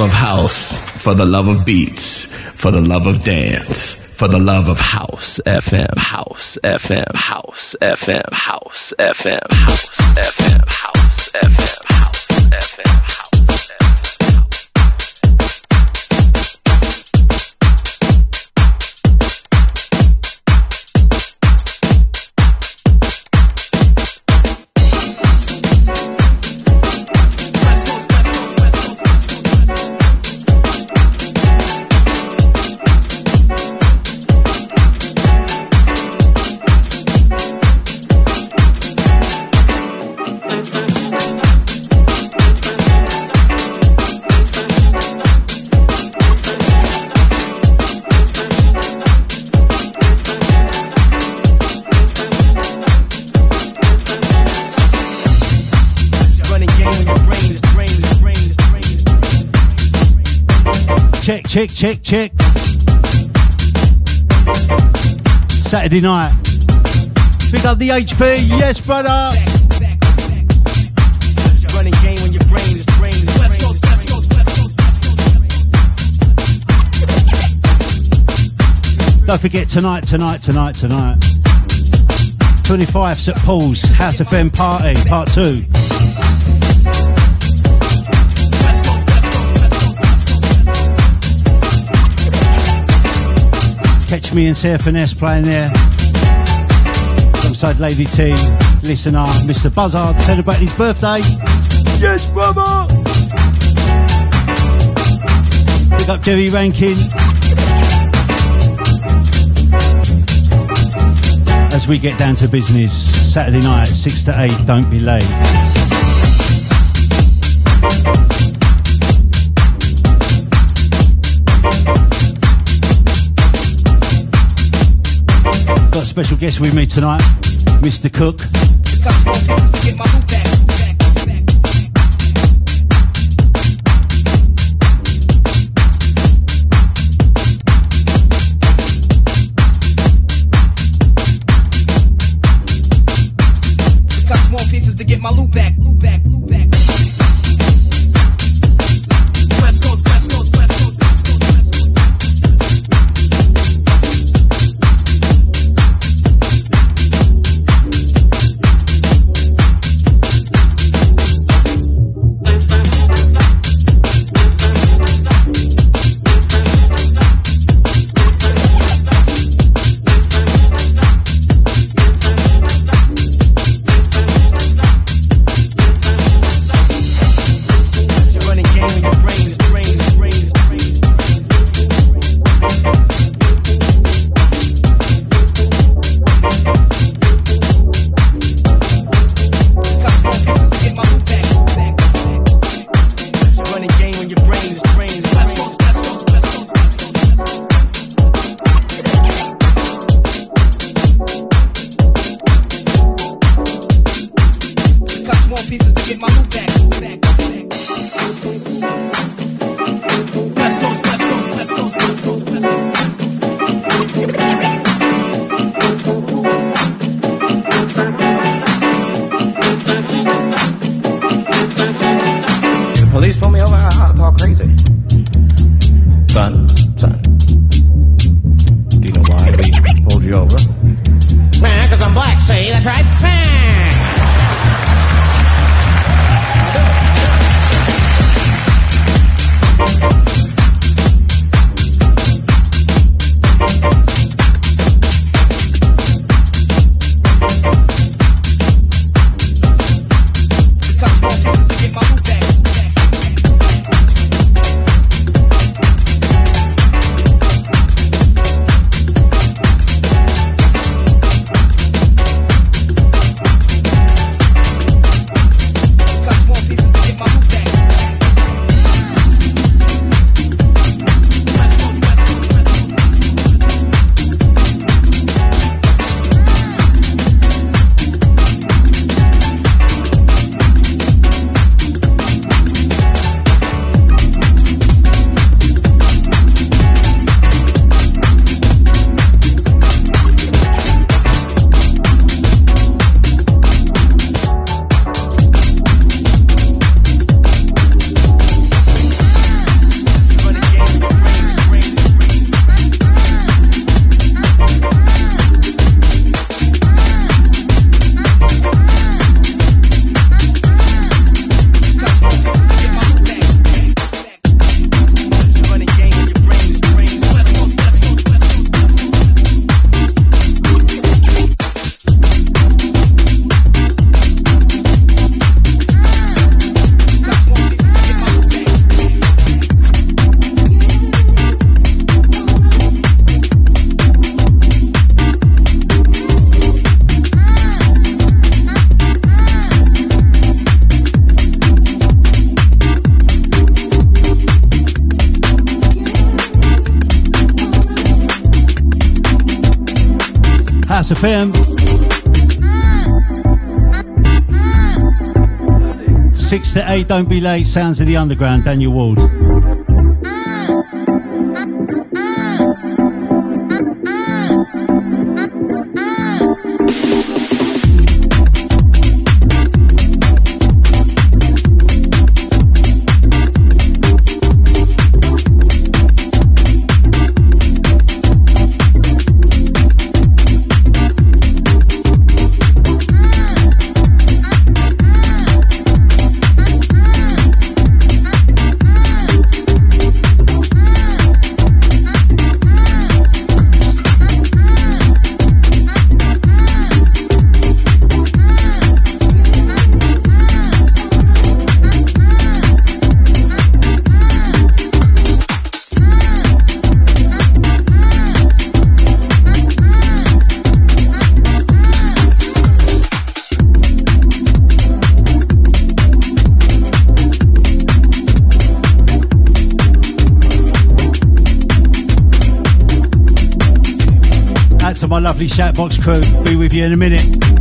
love of house, for the love of beats, for the love of dance, for the love of house FM, house FM, house FM, house FM, house FM, house FM, house FM. Check, check, check, check. Saturday night. Pick up the HP. Yes, brother. Running game when your brain is brain. West Coast, West Coast, West Coast. Don't forget tonight, tonight, tonight, tonight. 25 St Paul's House of FM Party, Part 2. Catch me and Sarah Finesse playing there. Alongside Lady T, listener, Mr. Buzzard, celebrating his birthday. Yes, brother! Pick up Jerry Rankin. As we get down to business, Saturday night, 6 to 8, don't be late. Special guest with me tonight, Mr. Cook. Don't be late. Sounds of the underground. Daniel Ward. Lovely Shoutbox crew. Be with you in a minute.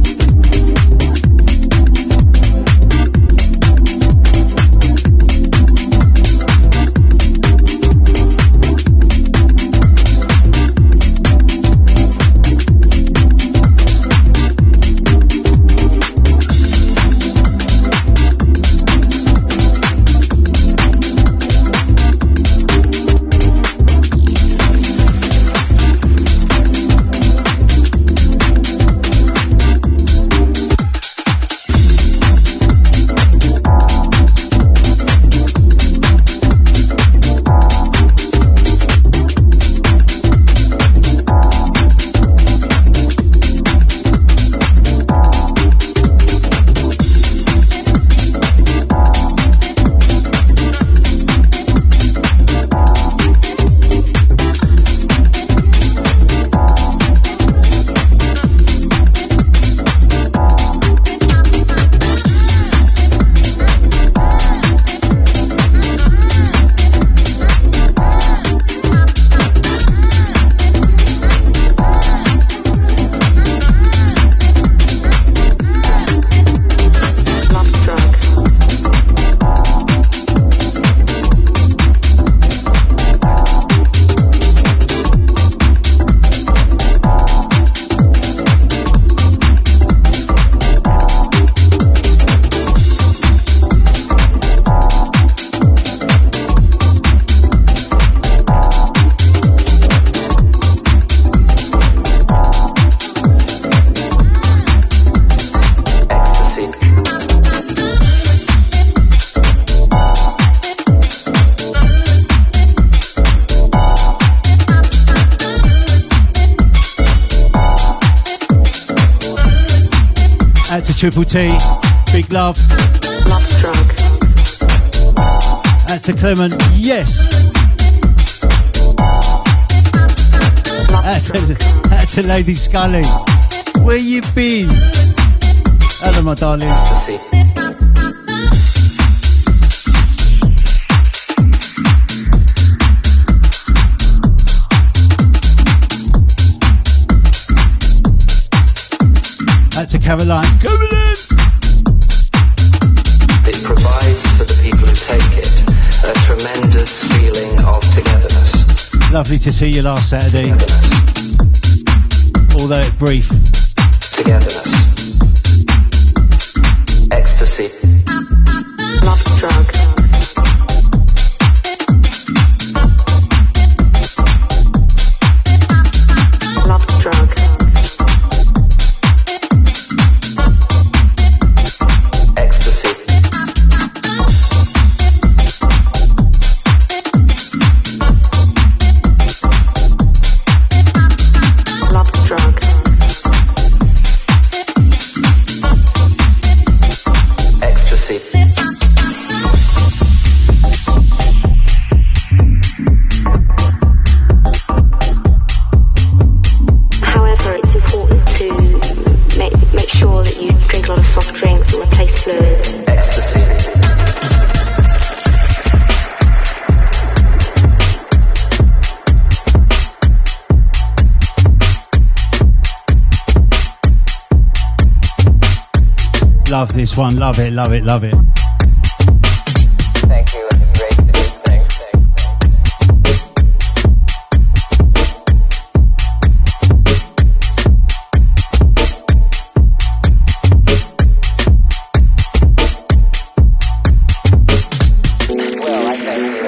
Triple T. Big love. Love drug. Out to Clement. Yes. That's to, out to Lady Scully. Where you been? Hello, my darling. Lovely to see you last Saturday. Although brief. Love this one. Love it, love it, love it. Well, I thank you.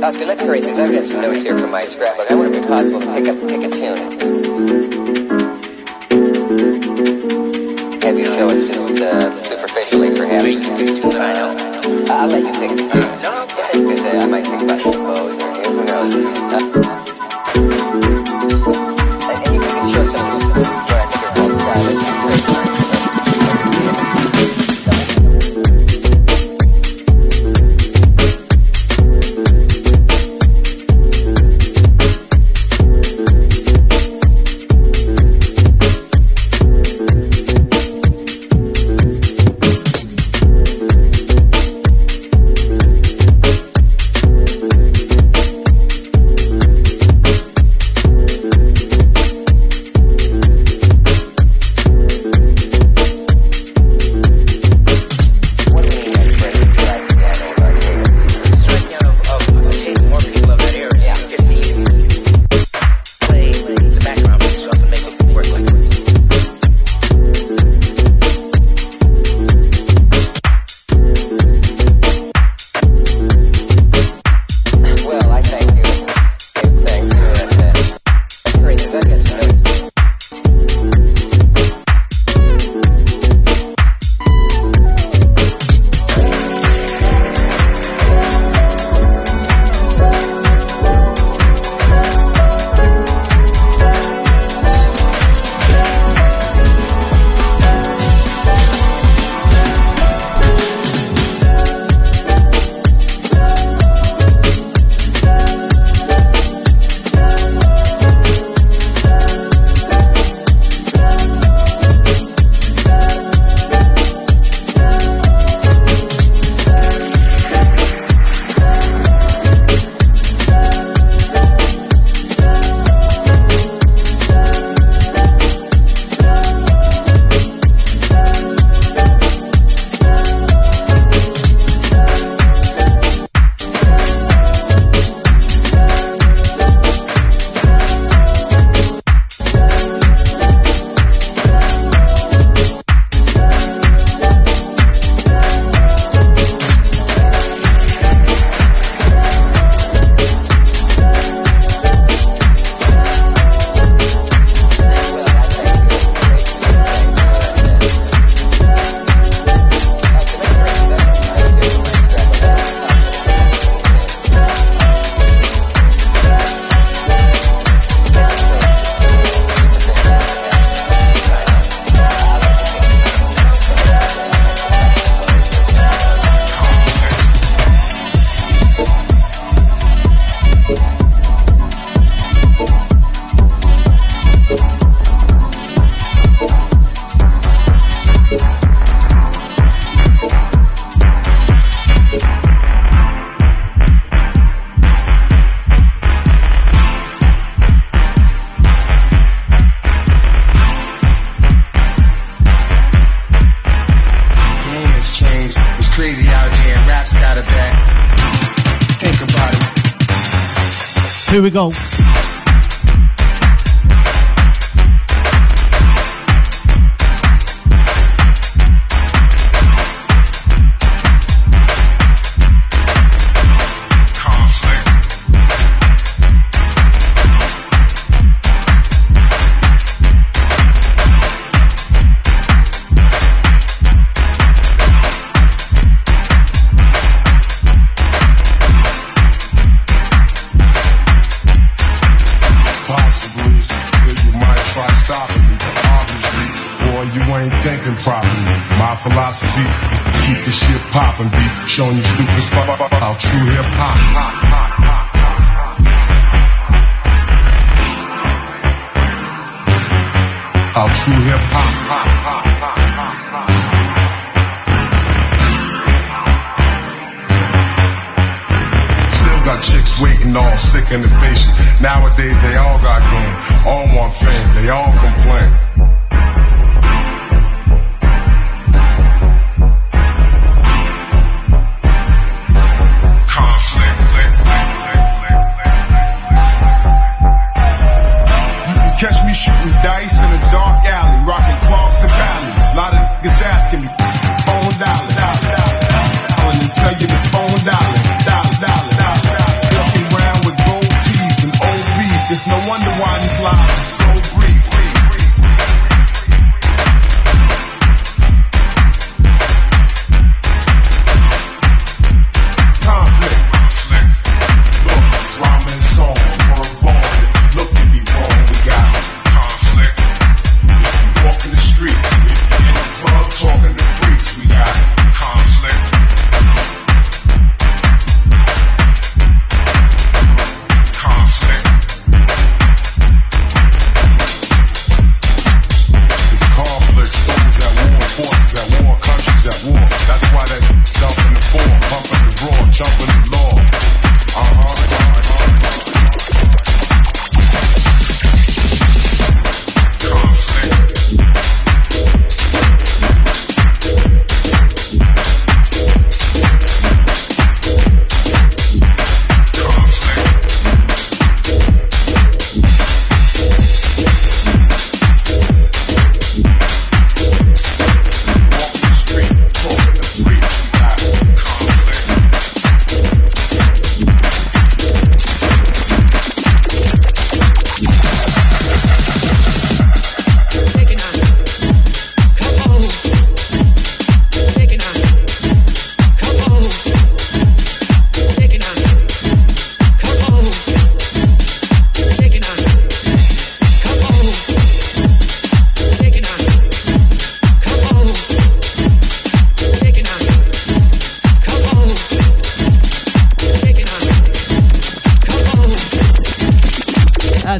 Uh, Oscar, let's create these. I've got some notes here from my scrapbook. I want it to be possible to pick up, pick a tune. that you. we go.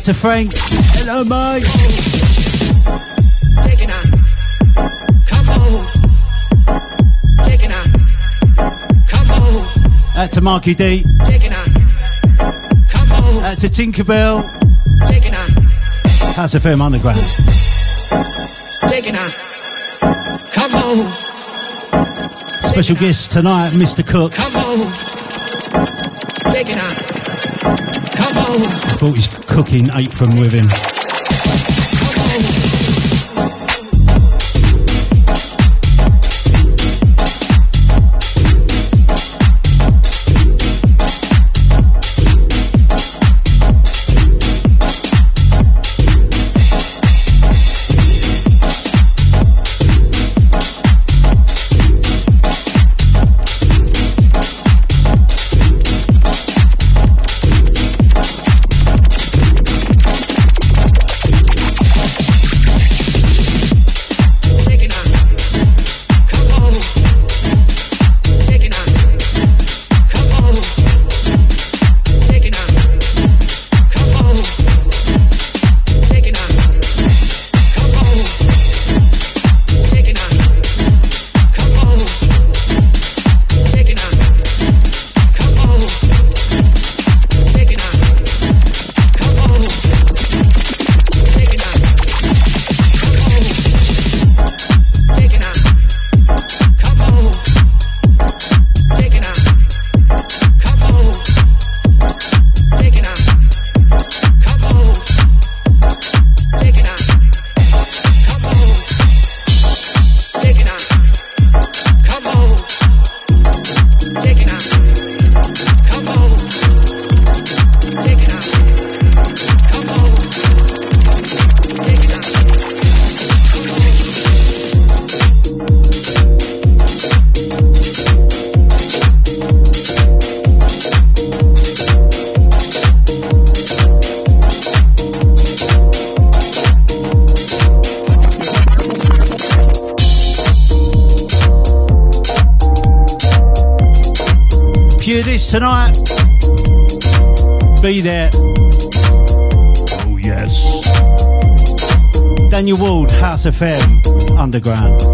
to Frank. Hello, Mike. Taking on. Come Out uh, to Marky D. Taking on. Come on. Out to Tinkerbell. On. That's a firm underground. Taking. Come on. Special guest tonight, Mr. Cook. Come on. Take it out. I Thought he's cooking apron with him. underground.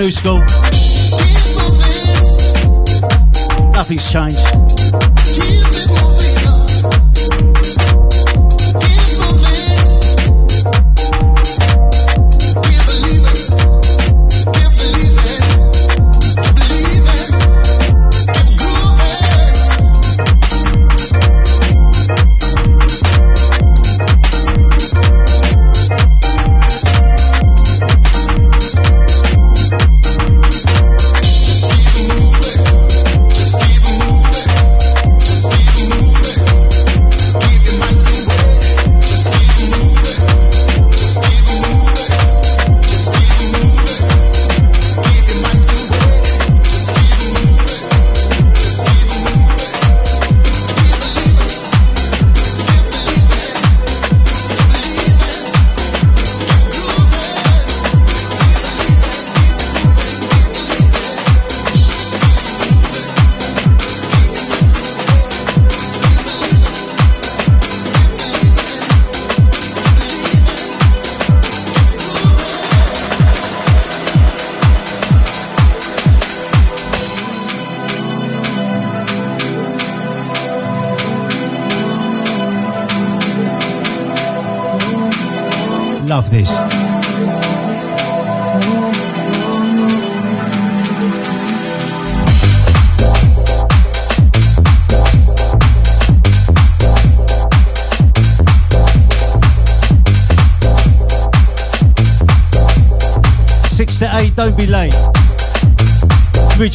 New school. Nothing's changed.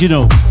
Original.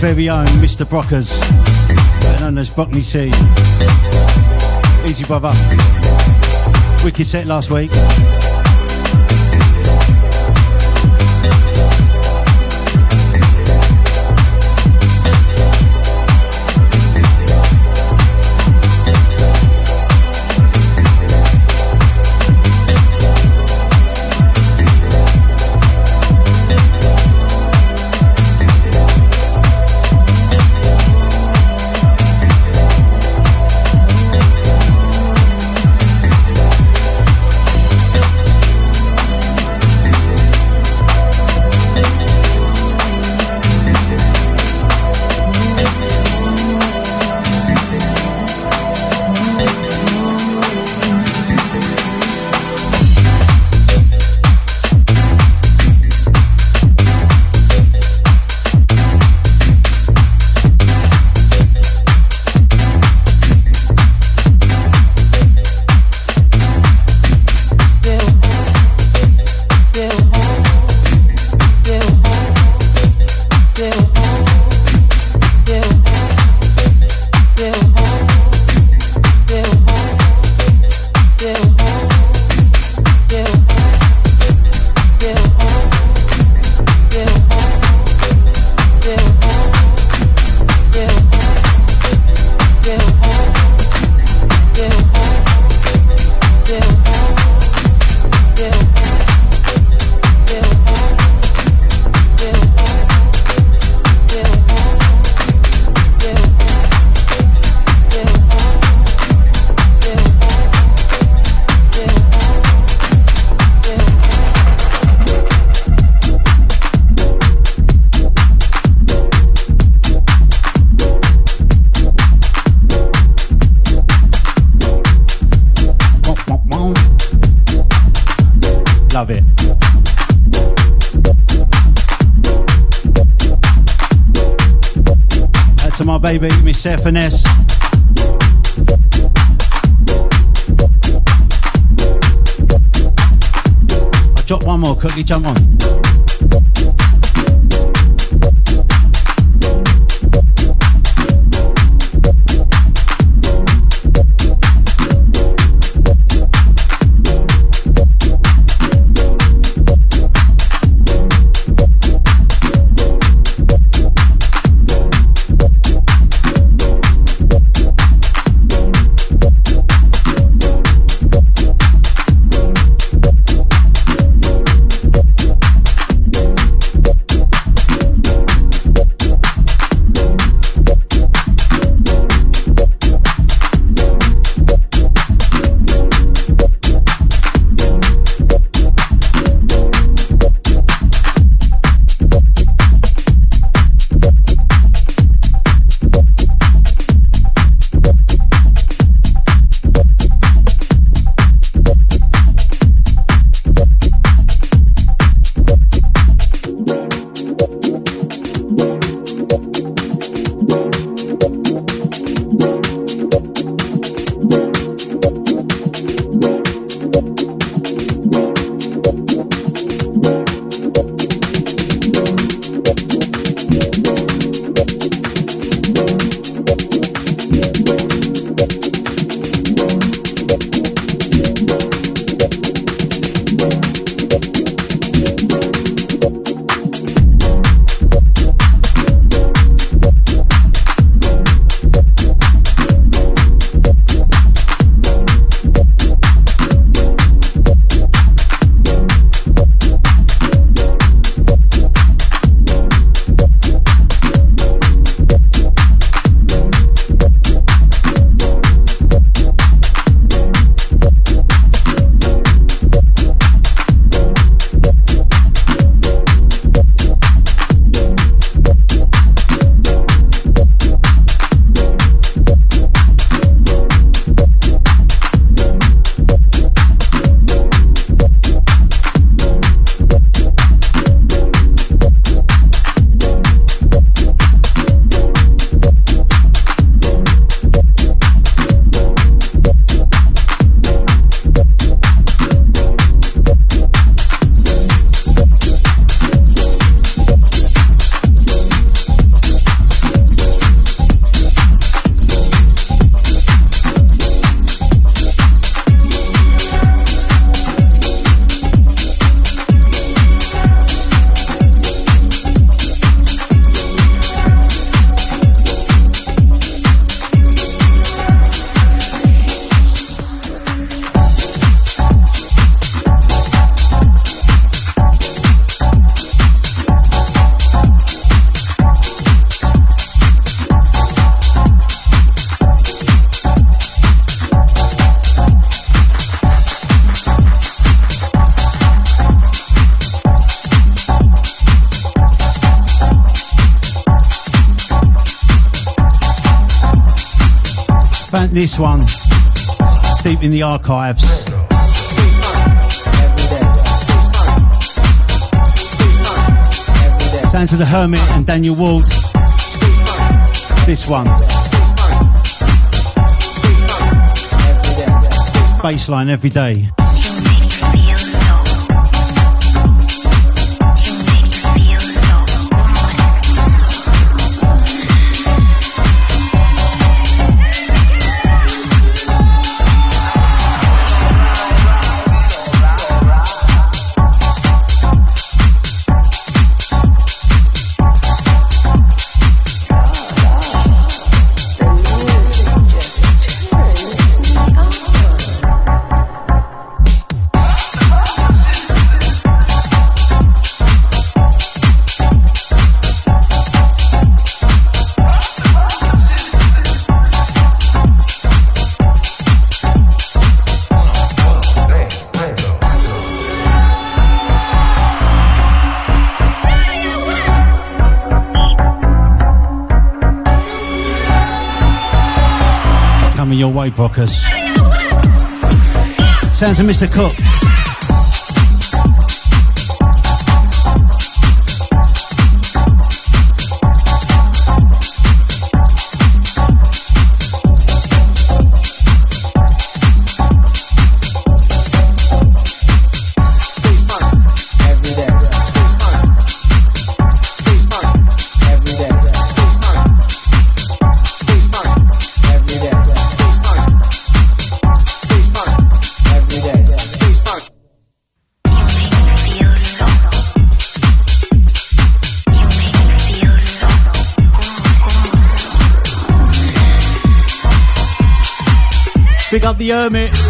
Very own Mr. Brockers, known as Brockney C. Easy brother. Wicked set last week. Miss Finesse. I'll drop one more, quickly jump on. This one deep in the archives. Sounds of the Hermit and Daniel Ward. This one. Baseline every day. Brockers. Sounds of Mr. Cook. The Hermit.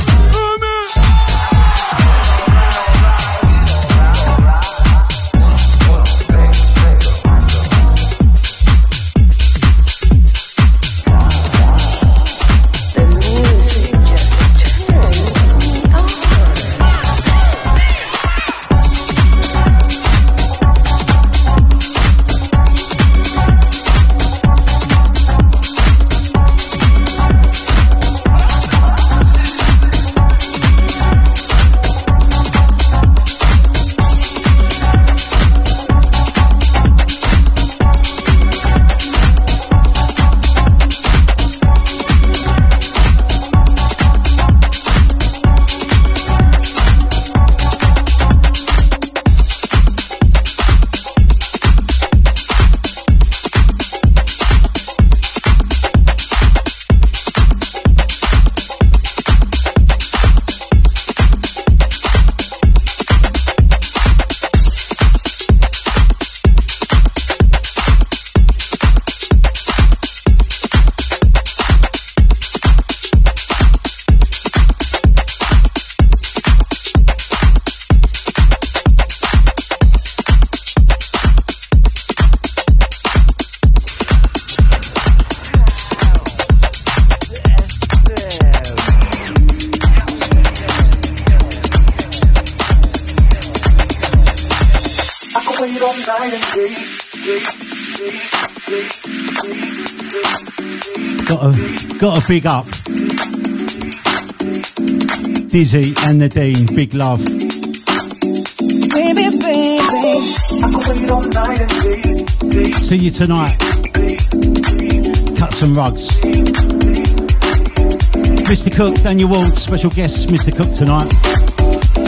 Big up. Dizzy and Nadine, big love. Baby, baby, See you tonight. Cut some rugs. Mr. Cook, Daniel Ward, special guest, Mr. Cook tonight.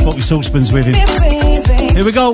Bobby Saucepans with him. Here we go.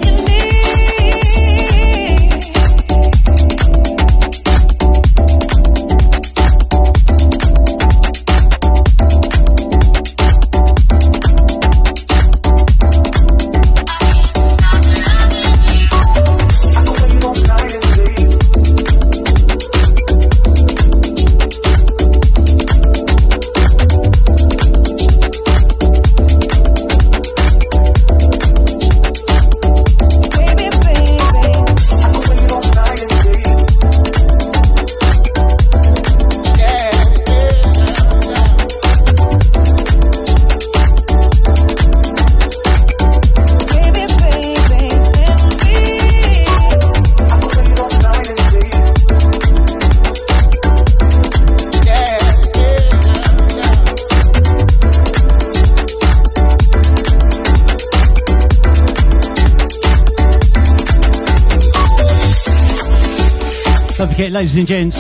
Forget, ladies and gents,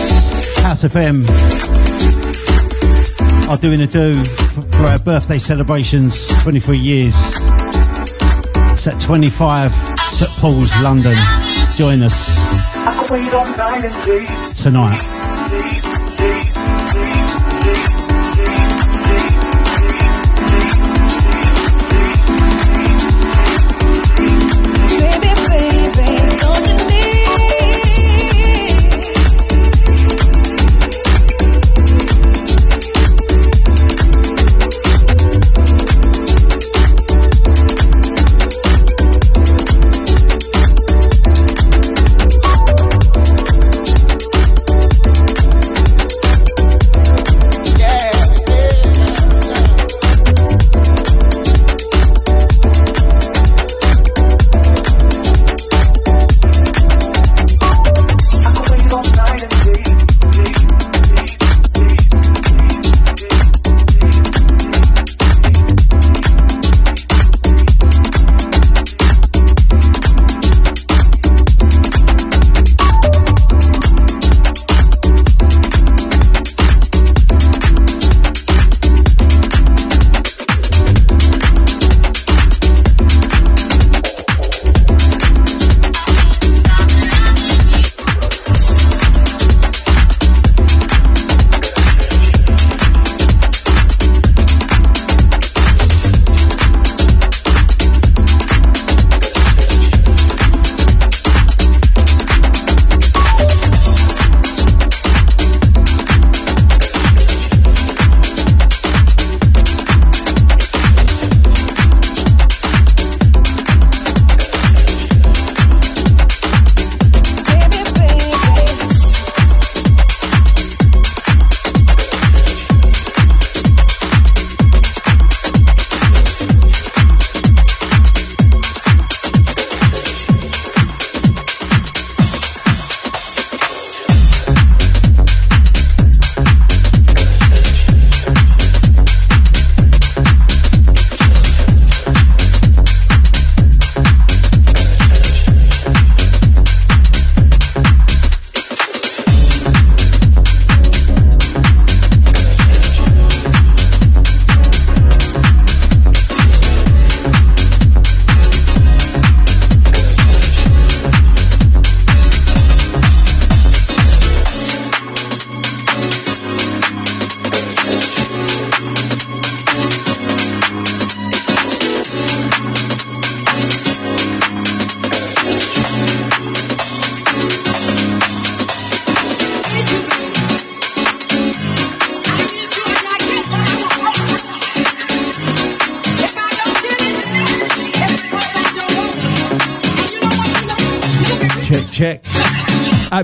House of FM are doing a do for our birthday celebrations, 23 years. It's at 25 St Paul's, London. Join us tonight.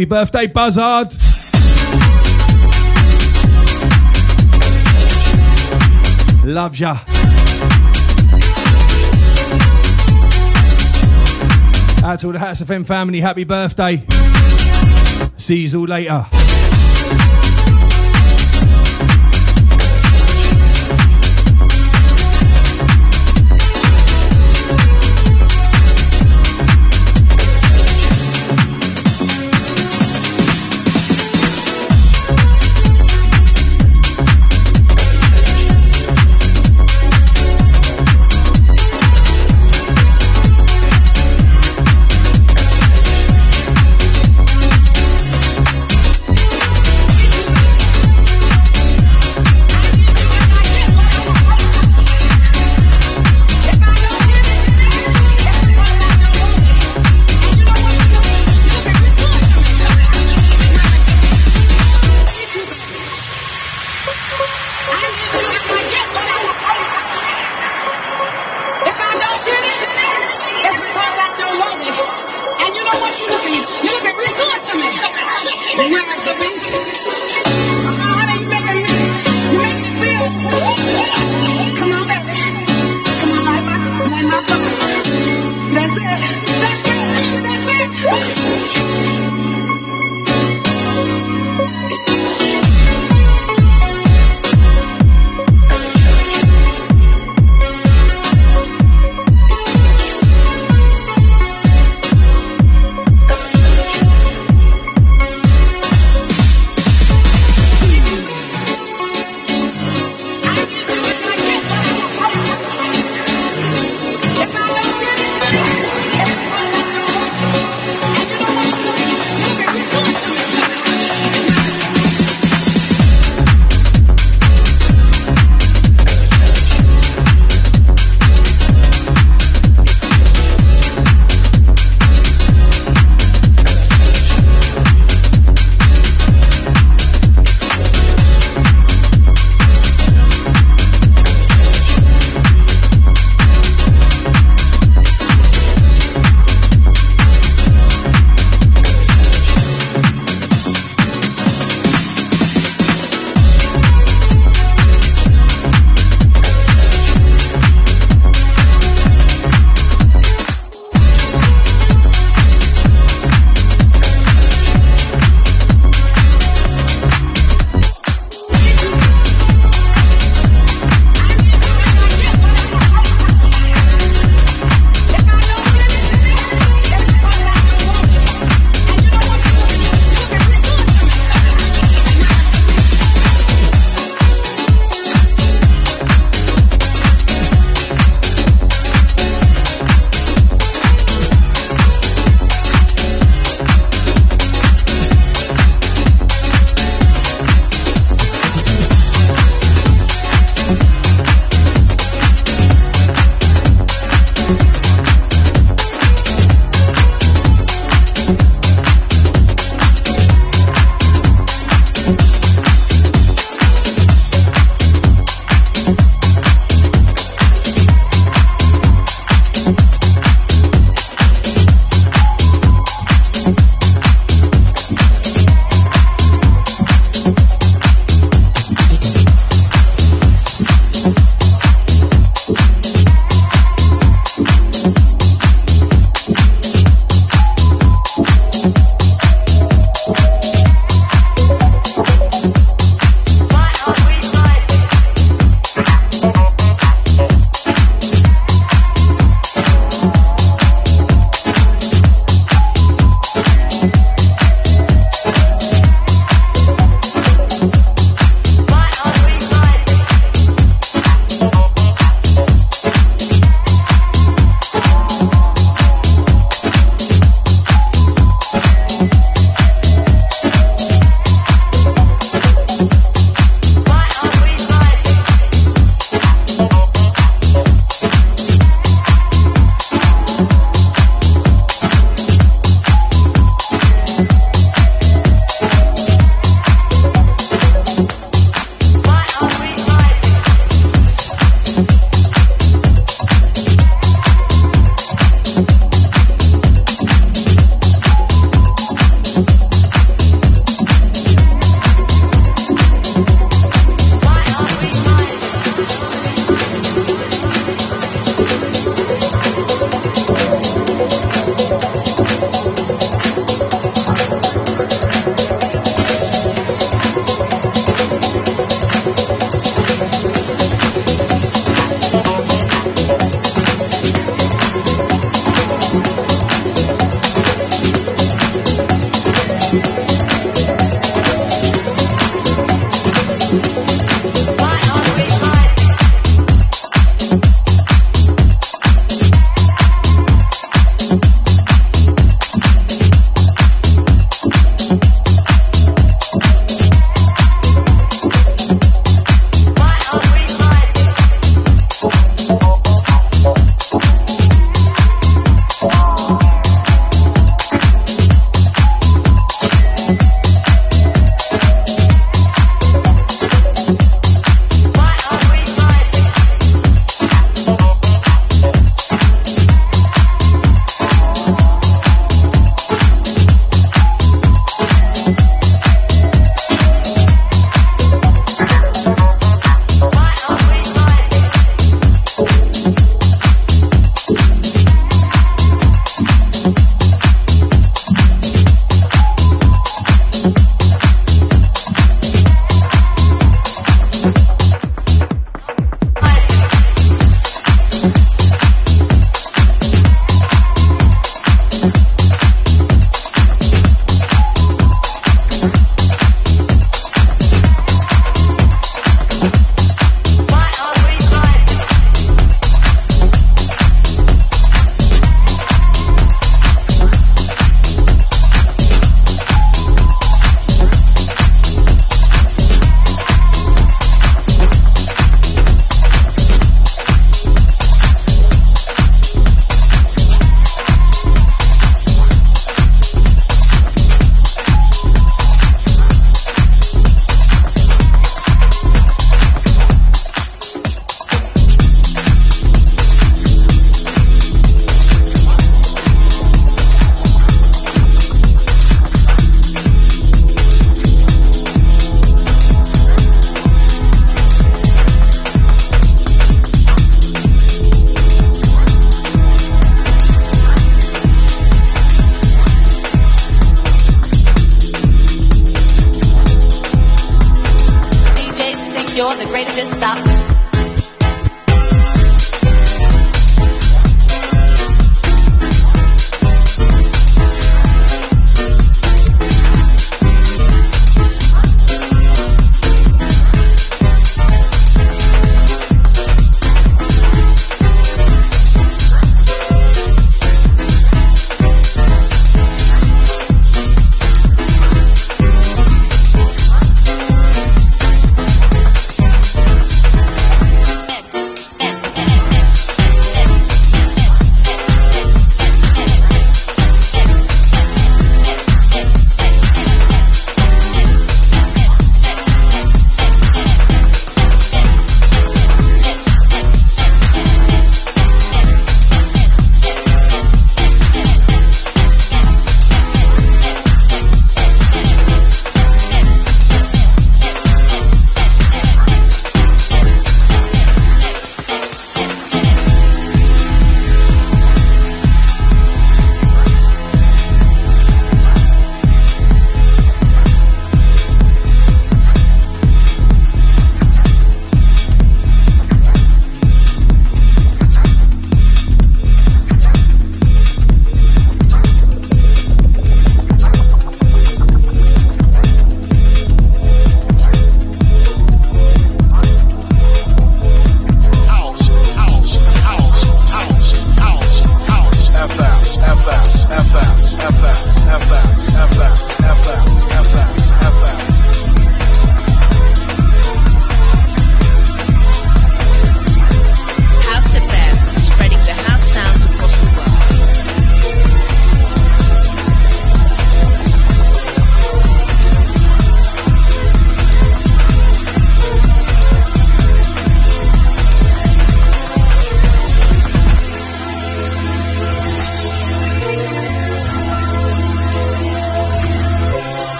Happy birthday, Buzzard. Loves ya. Out to all the House FM family, happy birthday. See you all later.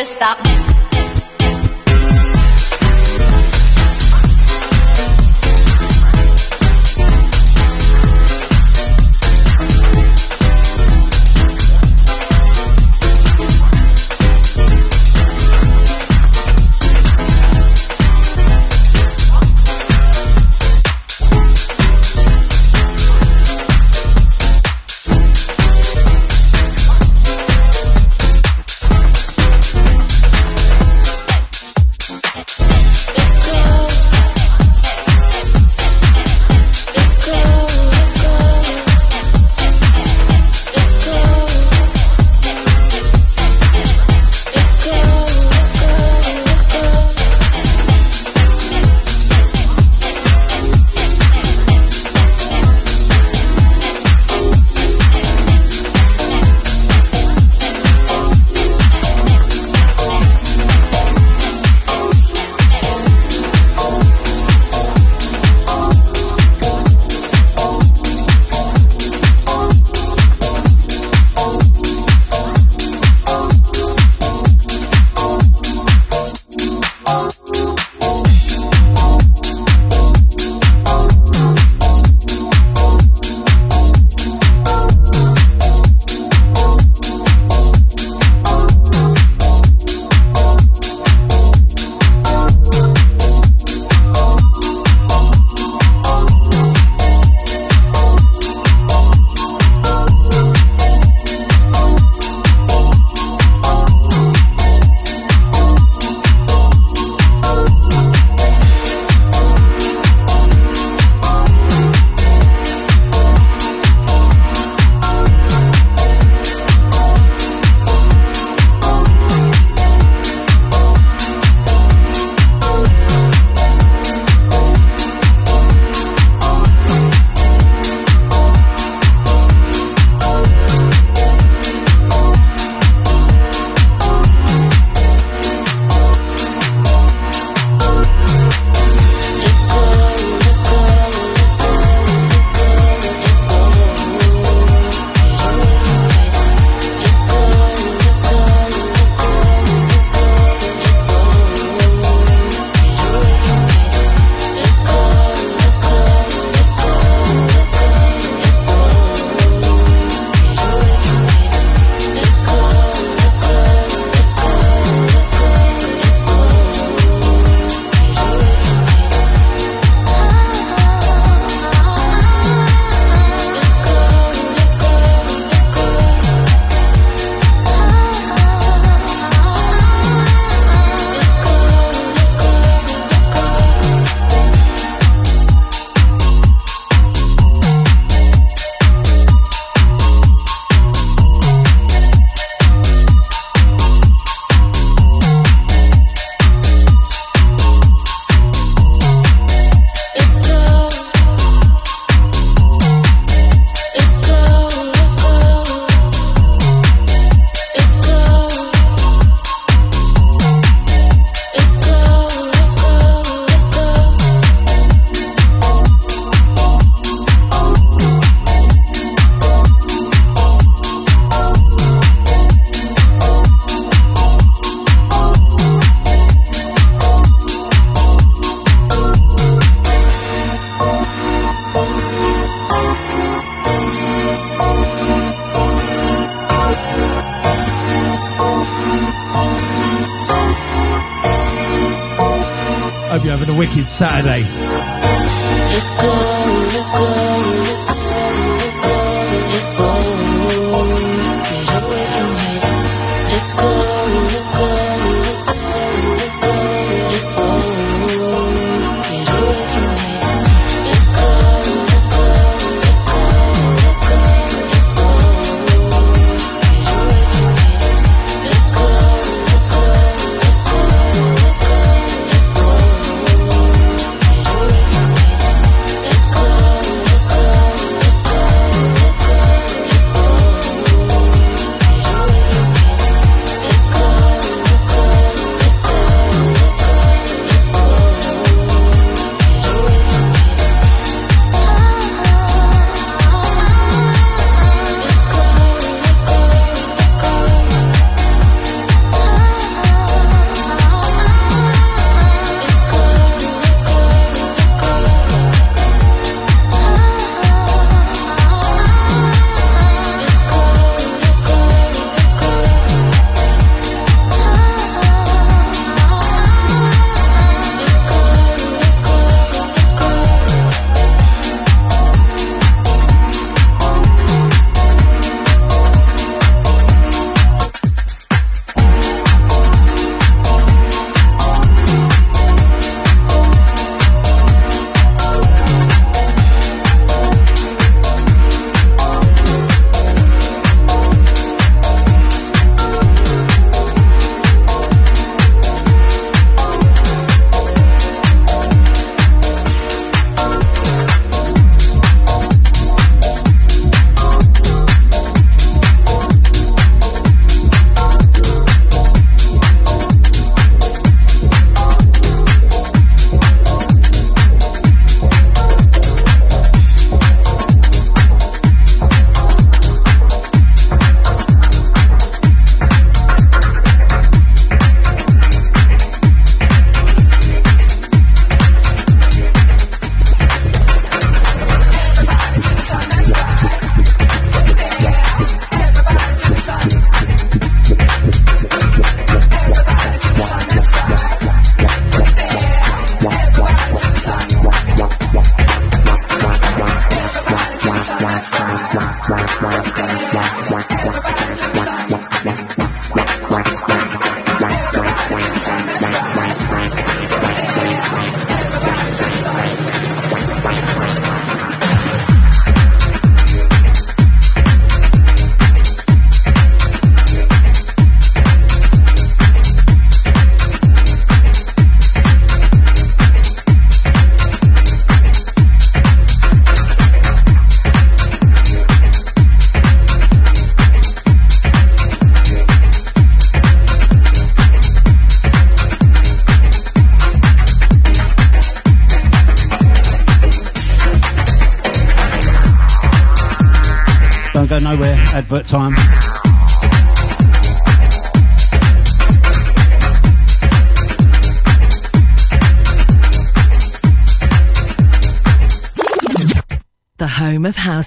just stop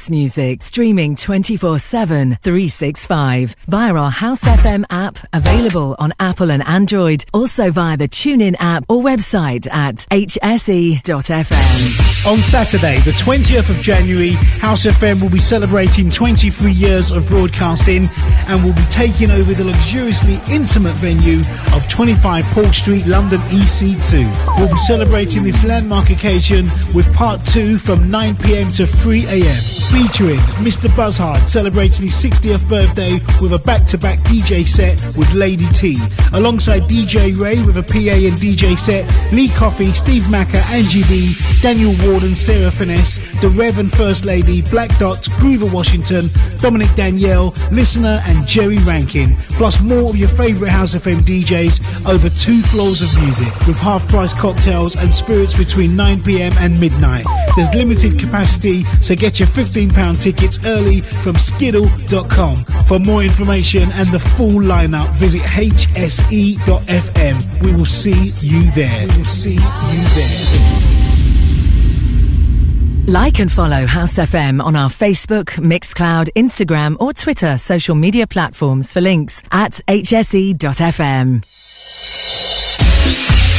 house music, streaming 24 7, 365 via our House FM app, available on Apple and Android, also via the TuneIn app or website at hse.fm. On Saturday, the 20th of January, House FM will be celebrating 23 years of broadcasting and will be taking over the luxuriously intimate venue of 25 Paul Street, London EC2. We'll be celebrating this landmark occasion with part two from 9 pm to 3 am, featuring Mr. Buzzhard celebrating his 60th birthday with a back to back DJ set with Lady T, alongside DJ Ray with a PA and DJ set, Lee Coffey, Steve Macker, Angie B, Daniel Warden, Sarah Finesse, The Rev and First Lady, Black Dots, Groover Washington, Dominic Danielle, Listener, and Jerry Rankin, plus more of your favourite House FM DJs over two floors of music with half price cocktails and spirits between 9 pm and midnight. There's limited capacity, so get your £15 tickets early from skiddle.com. For more information and the full lineup, visit hse.fm. We will see you there. We will see you there. Like and follow House FM on our Facebook, Mixcloud, Instagram, or Twitter social media platforms for links at hse.fm.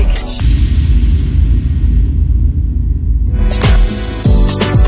bitch.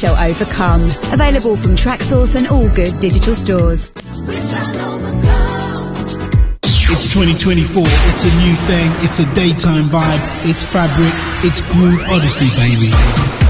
shall overcome. Available from Traxsource and all good digital stores. It's 2024. It's a new thing. It's a daytime vibe. It's fabric. It's Groove Odyssey, baby.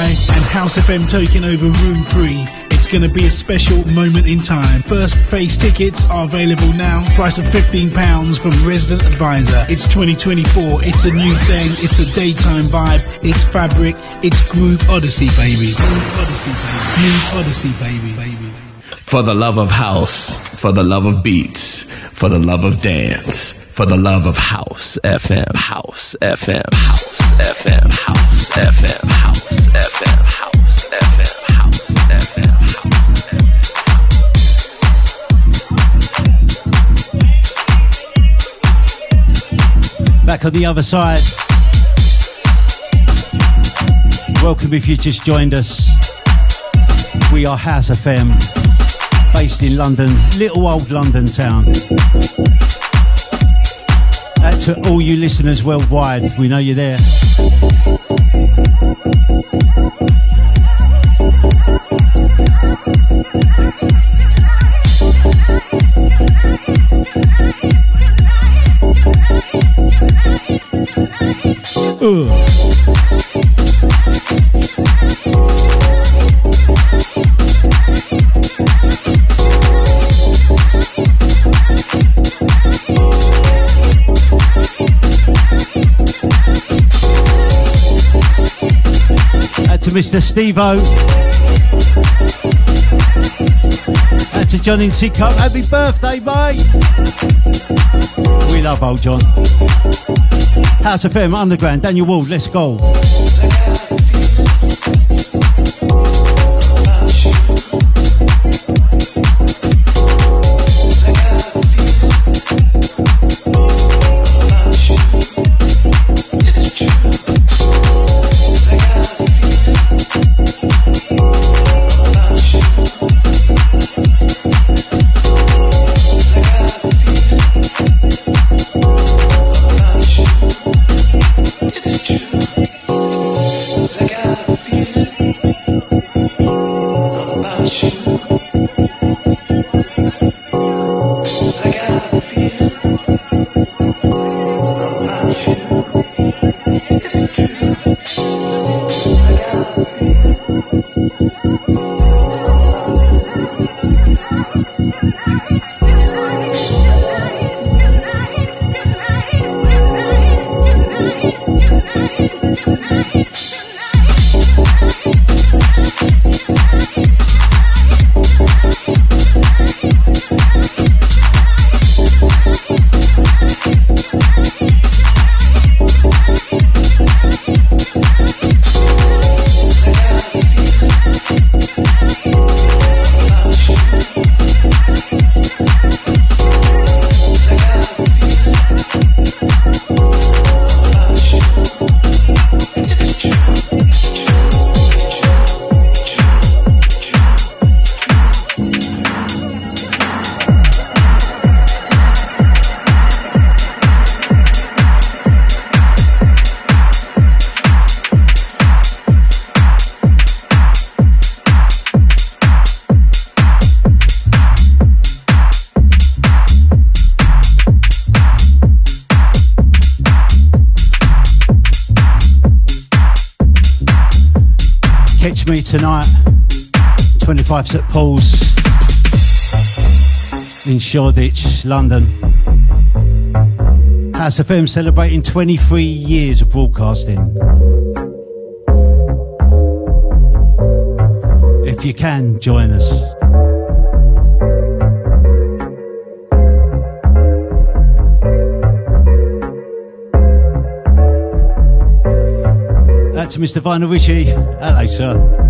And House FM taking over Room 3. It's going to be a special moment in time. First phase tickets are available now. Price of £15 from Resident Advisor. It's 2024. It's a new thing. It's a daytime vibe. It's fabric. It's Groove Odyssey, baby. Groove Odyssey, baby. Groove Odyssey, baby. For the love of house, for the love of beats, for the love of dance, for the love of House FM, House FM, House FM, House FM, House FM, House FM, House FM, House FM. Back on the other side. Welcome if you just joined us. We are House FM, based in London, little old London town. Out to all you listeners worldwide, we know you're there. Ugh. Mr. Stevo. Out to John in Sidcup. Happy birthday, mate. We love old John. House of FM Underground. Daniel Ward, let's go. Catch me tonight, 25 St Paul's in Shoreditch, London. House FM celebrating 23 years of broadcasting. If you can, join us. To Mr. Vinyl Rishi. Hello, sir.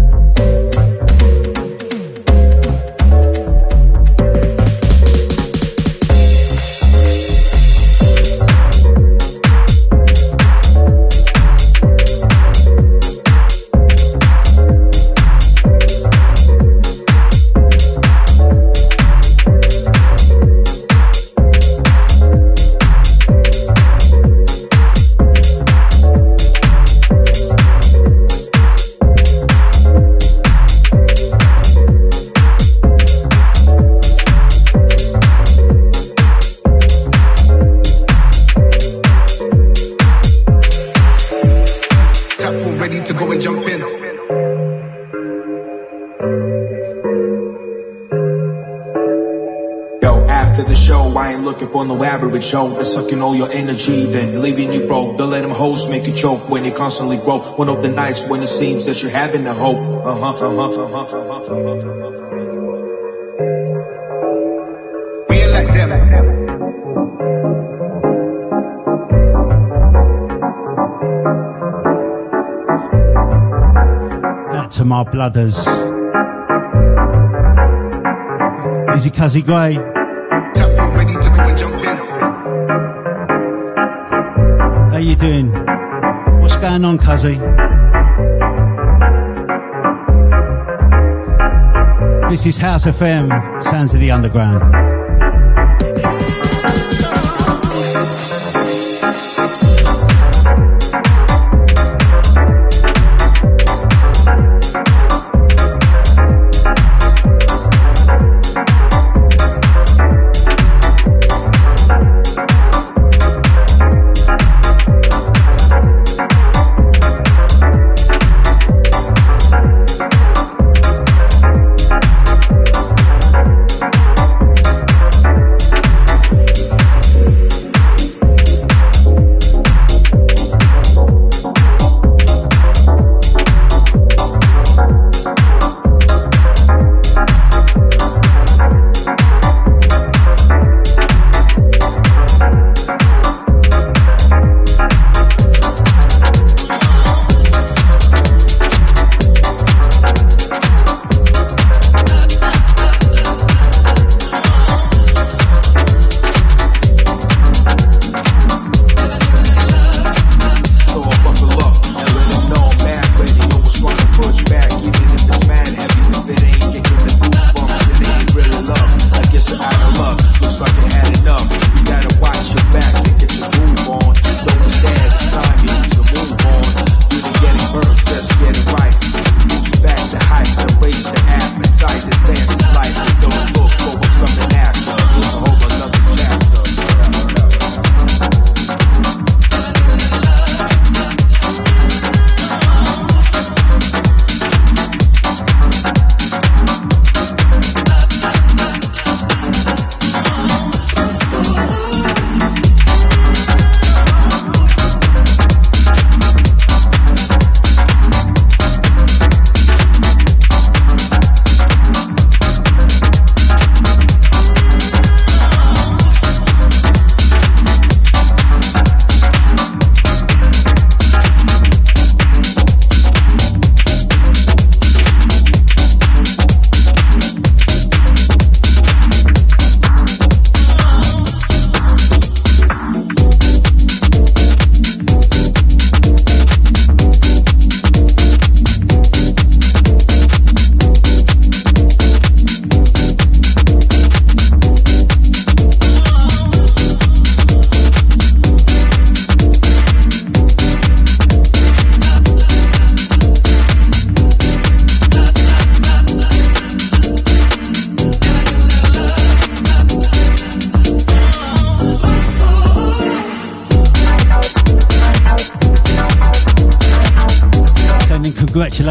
with Joe and sucking all your energy, then leaving you broke. Don't let them hoes make you choke when you constantly grow. One of the nights when it seems that you're having a hope. Uh huh, uh huh, uh huh, uh huh. We ain't like them. That to my blooders. Easy Cuzzy Grey. Going on, Cuzzy? This is House FM, Sounds of the Underground.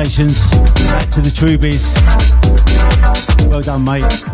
Congratulations to the Trubies. Well done, mate.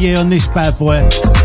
Yesteryear on this bad boy.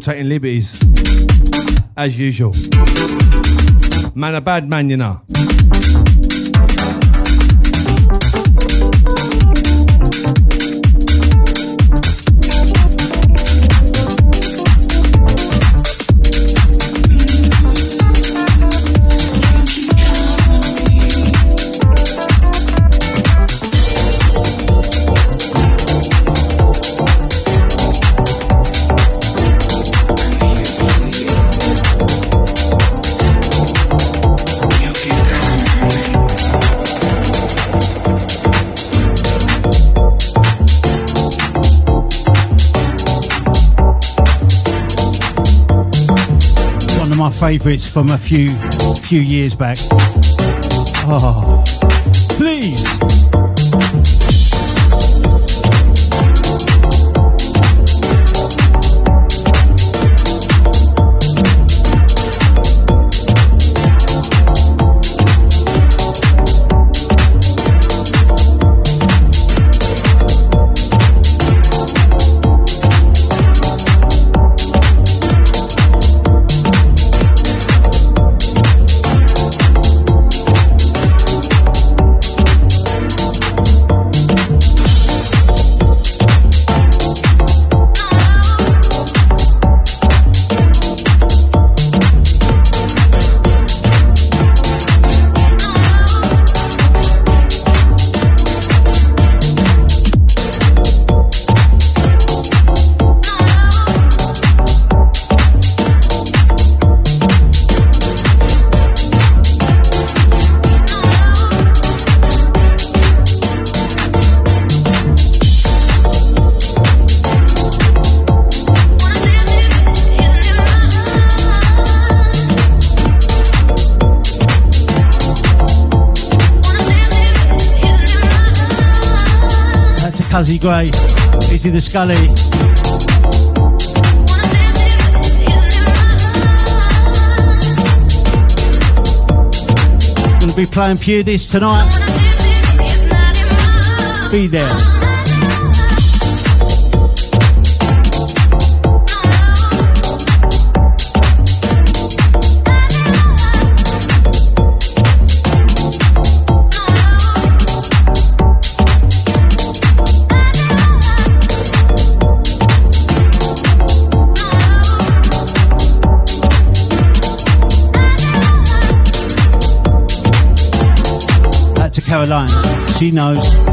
Taking liberties. As usual. Man, a bad man, you know. Favourites from a few few years back. Oh, please. Cuzzy Gray, Izzy the Scully. Gonna be playing Disc tonight. Be there. Caroline. She knows.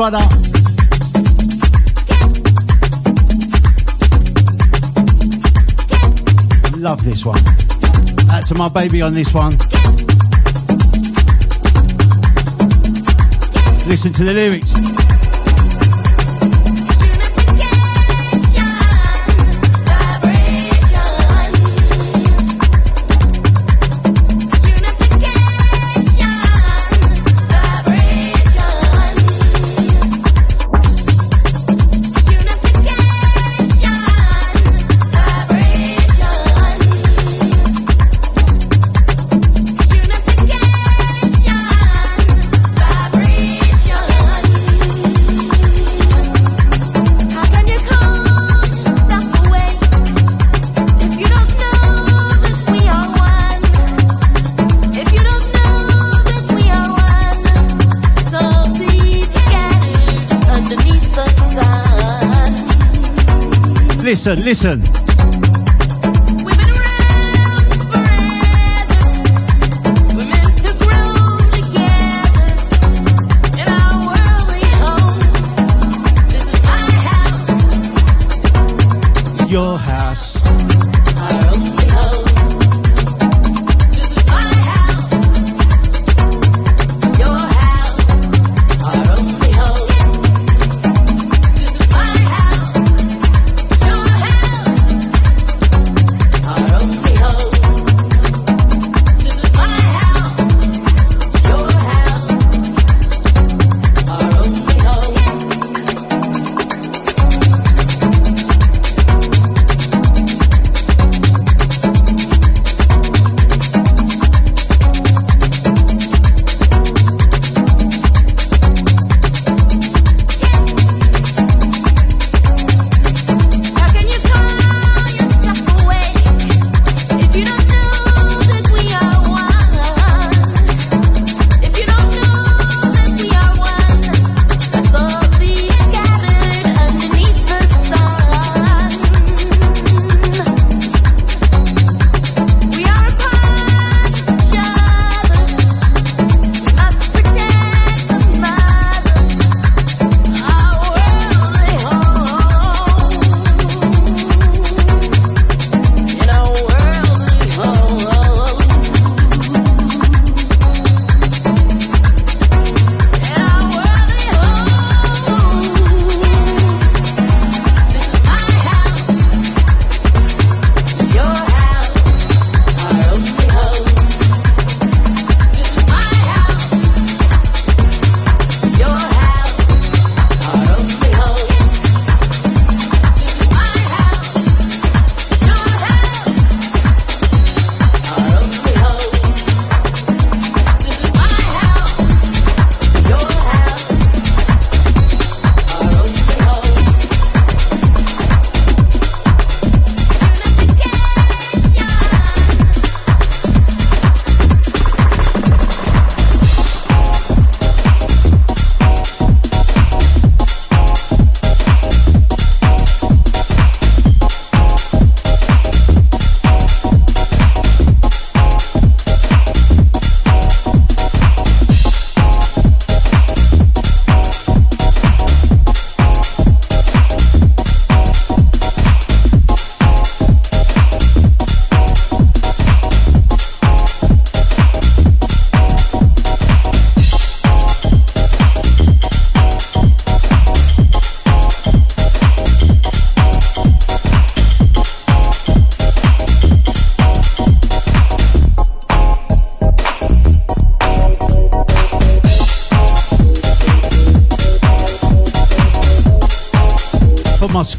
Brother. Love this one. Out to my baby on this one. Listen to the lyrics. Listen, listen.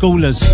Schoolers.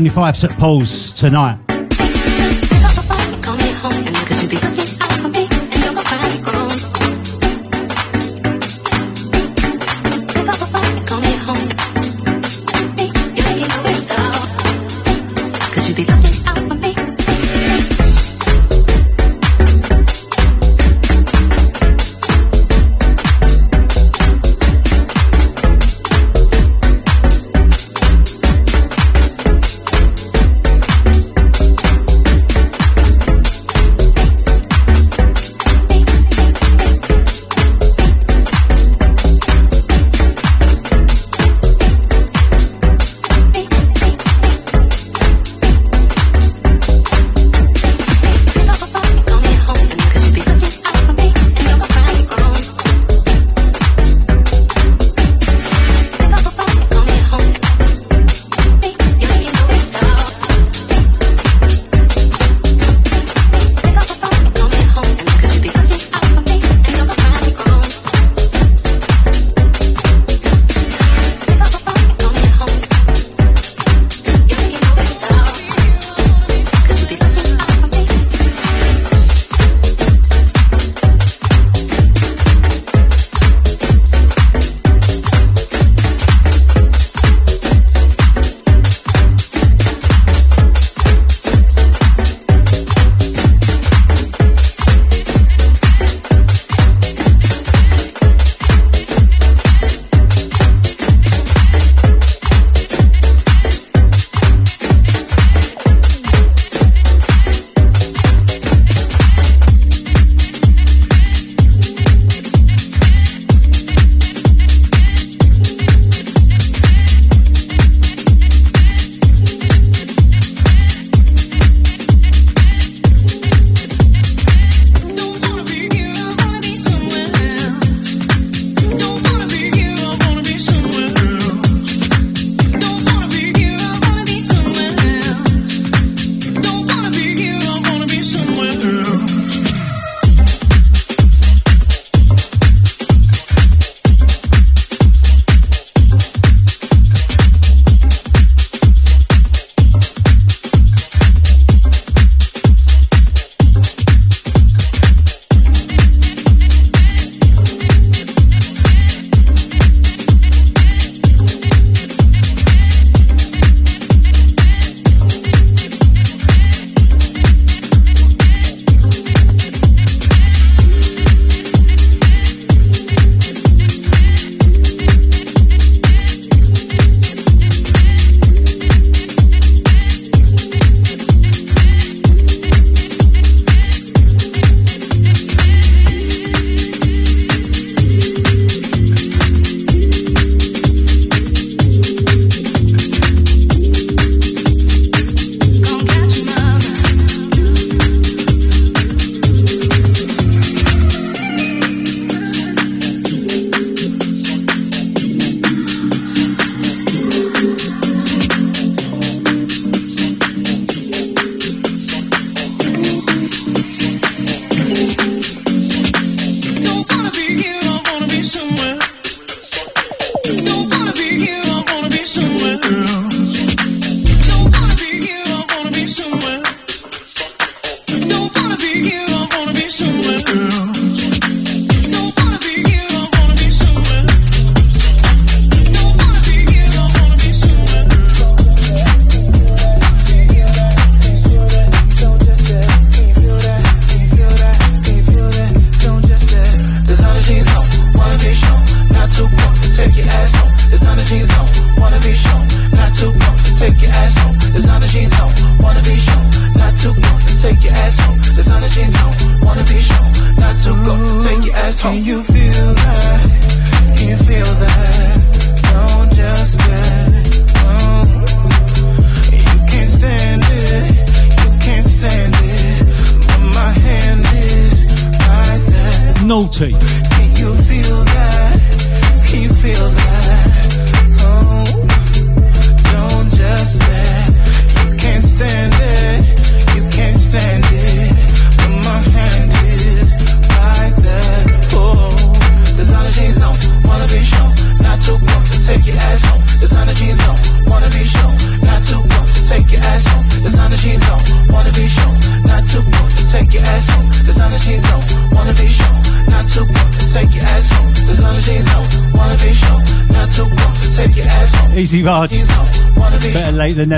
25 St Paul's tonight.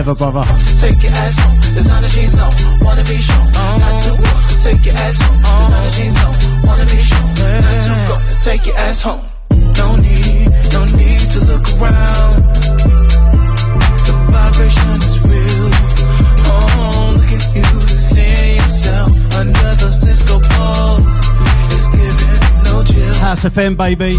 never bother. Take your ass home, designer jeans on, wanna be shown, not to go. Take your ass home, designer jeans on, wanna be shown, not to go. Take your ass home. No need, no need to look around. The vibration is real. Oh, look at you, seeing yourself under those disco balls. It's giving no chill. House of FM, baby.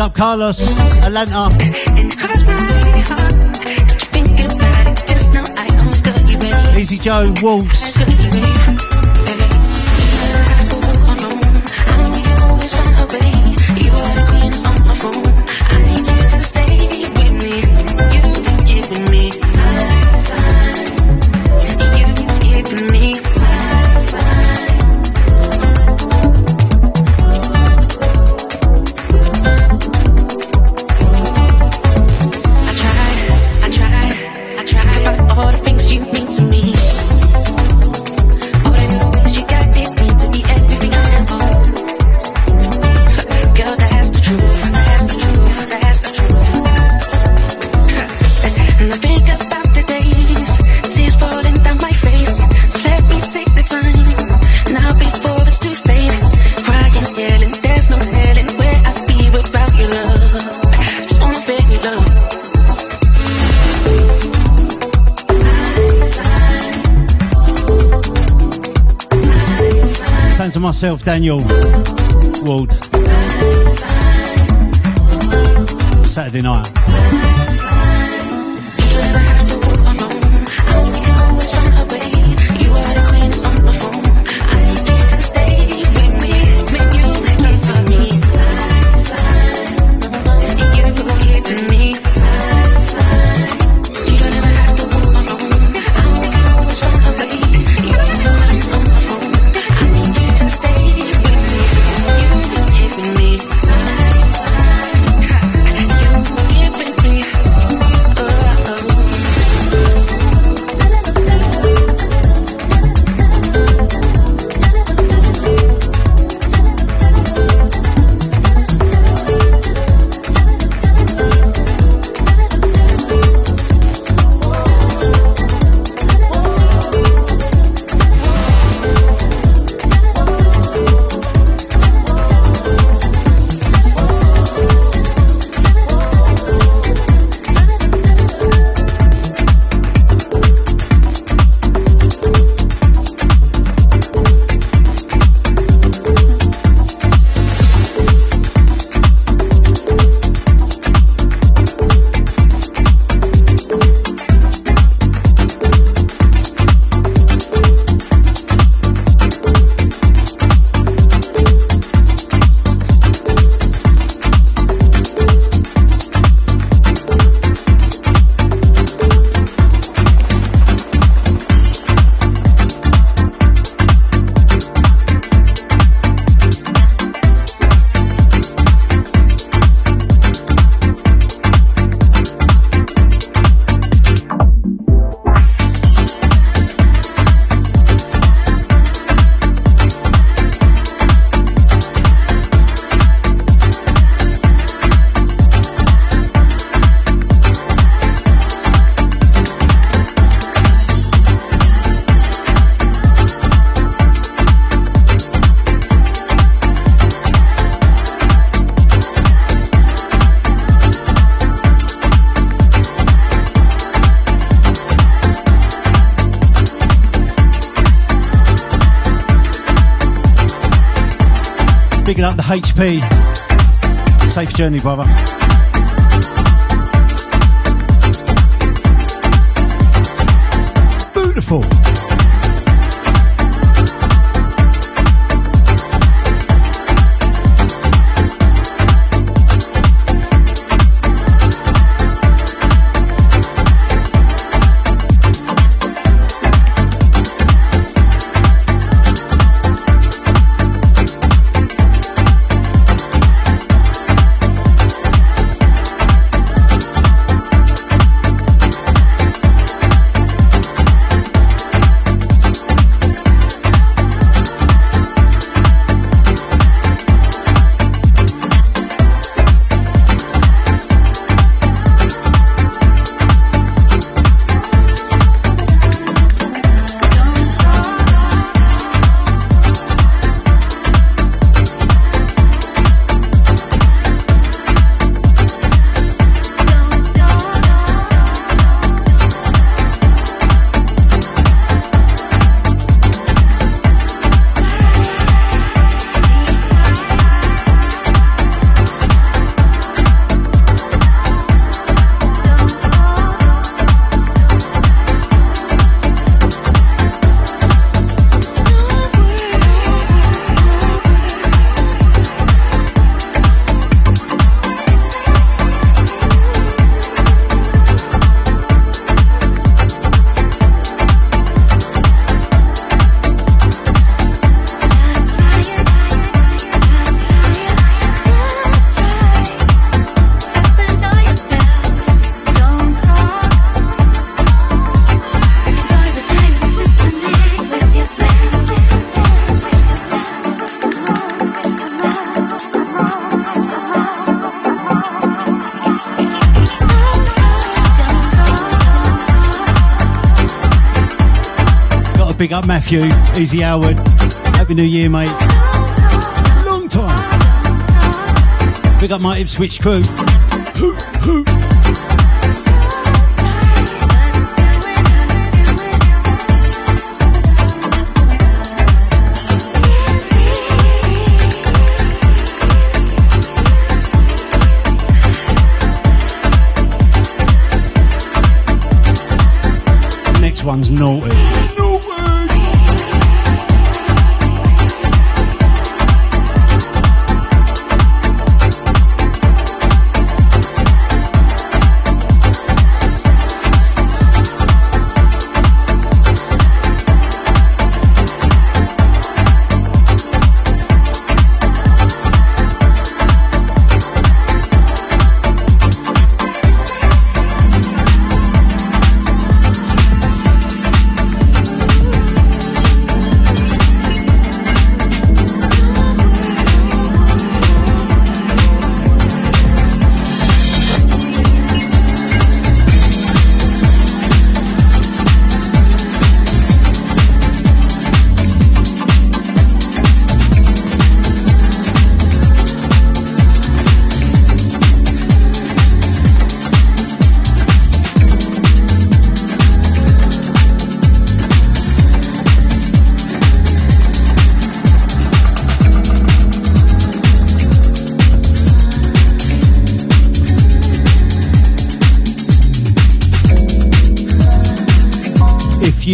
up Carlos, Atlanta. Easy Joe, Wolves. myself, Daniel Ward. Saturday night. HP. Safe journey, brother. Matthew, Easy Howard. Happy New Year, mate. Long time. Big up my Ipswich crew. Next one's naughty.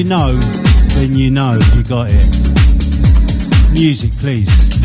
Know, then you know you got it. Music, please.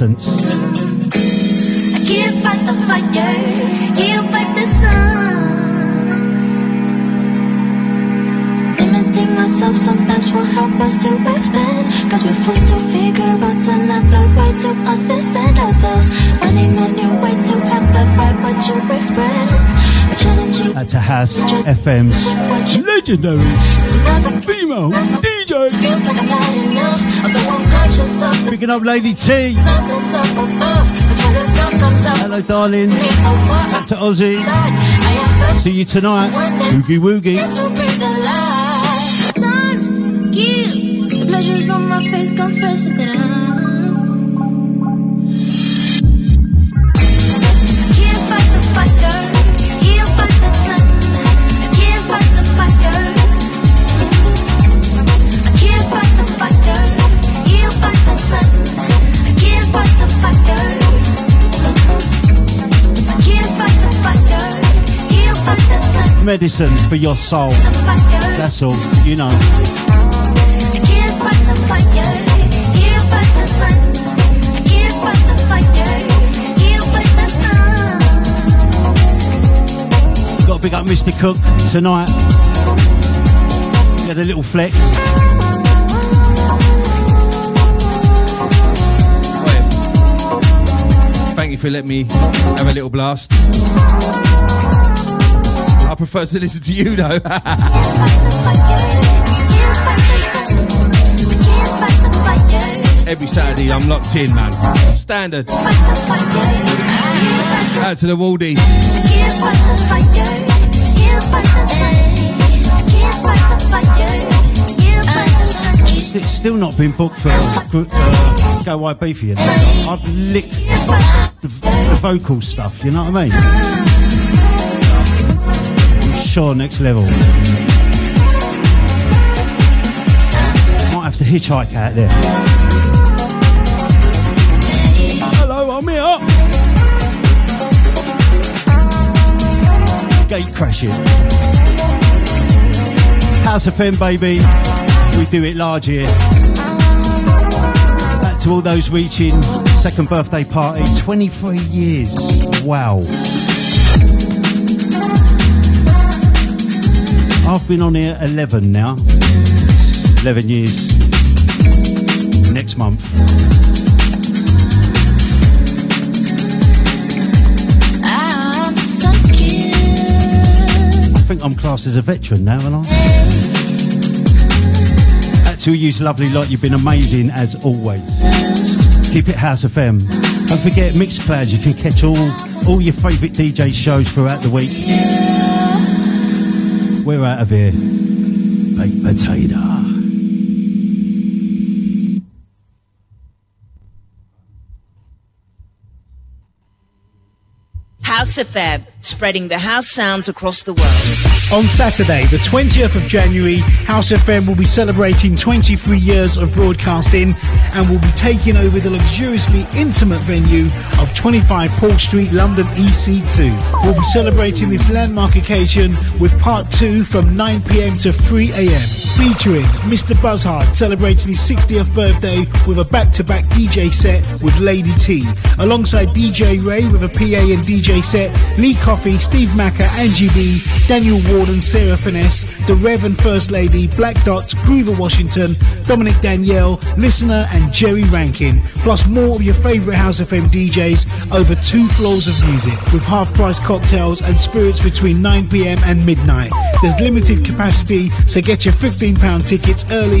Essence. Kissed by the fire, healed by the sun. Limiting ourselves sometimes will help us to expand. Cause we're forced to figure out another way to understand ourselves. Finding a new way to amplify what you express. That's a House FM's legendary female Picking up Lady T. Hello, darling. Back to Aussie. See you tonight. Woogie woogie. pleasures on my face, confessing that I'm Medicine for your soul. That's all, you know. Got to pick up Mr. Cook tonight. Get a little flex. You for letting me have a little blast. I prefer to listen to you though. Every Saturday I'm locked in, man. Standard. Out to the Waldies. It's still not been booked for uh, Go YB for you. I've licked vocal stuff, you know what I mean? Sure next level. Might have to hitchhike out there. Hello, I'm here. Gate crashing. House of Femme, baby. We do it large here. Back to all those reaching second birthday party. 23 years. Wow. I've been on here 11 now. 11 years. Next month. I think I'm classed as a veteran now, and I. Back to you, lovely lot. You've been amazing as always. Keep it House of M. Don't forget Mixcloud. You can catch all all your favourite DJ shows throughout the week. We're out of here. Baked potato. House FM, spreading the house sounds across the world. On Saturday, the 20th of January, House FM will be celebrating 23 years of broadcasting and will be taking over the luxuriously intimate venue of 25 Paul Street, London EC2. We'll be celebrating this landmark occasion with part two from 9 pm to 3 am, featuring Mr. Buzzhard celebrating his 60th birthday with a back to back DJ set with Lady T, alongside DJ Ray with a PA and DJ set, Lee Coffey, Steve Macker, Angie B, Daniel Warden, Sarah Finesse, The Rev and First Lady, Black Dots, Groover Washington, Dominic Danielle, Listener, and Jerry Rankin, plus more of your favourite House FM DJs over two floors of music with half price cocktails and spirits between 9pm and midnight. There's limited capacity, so get your £15 tickets early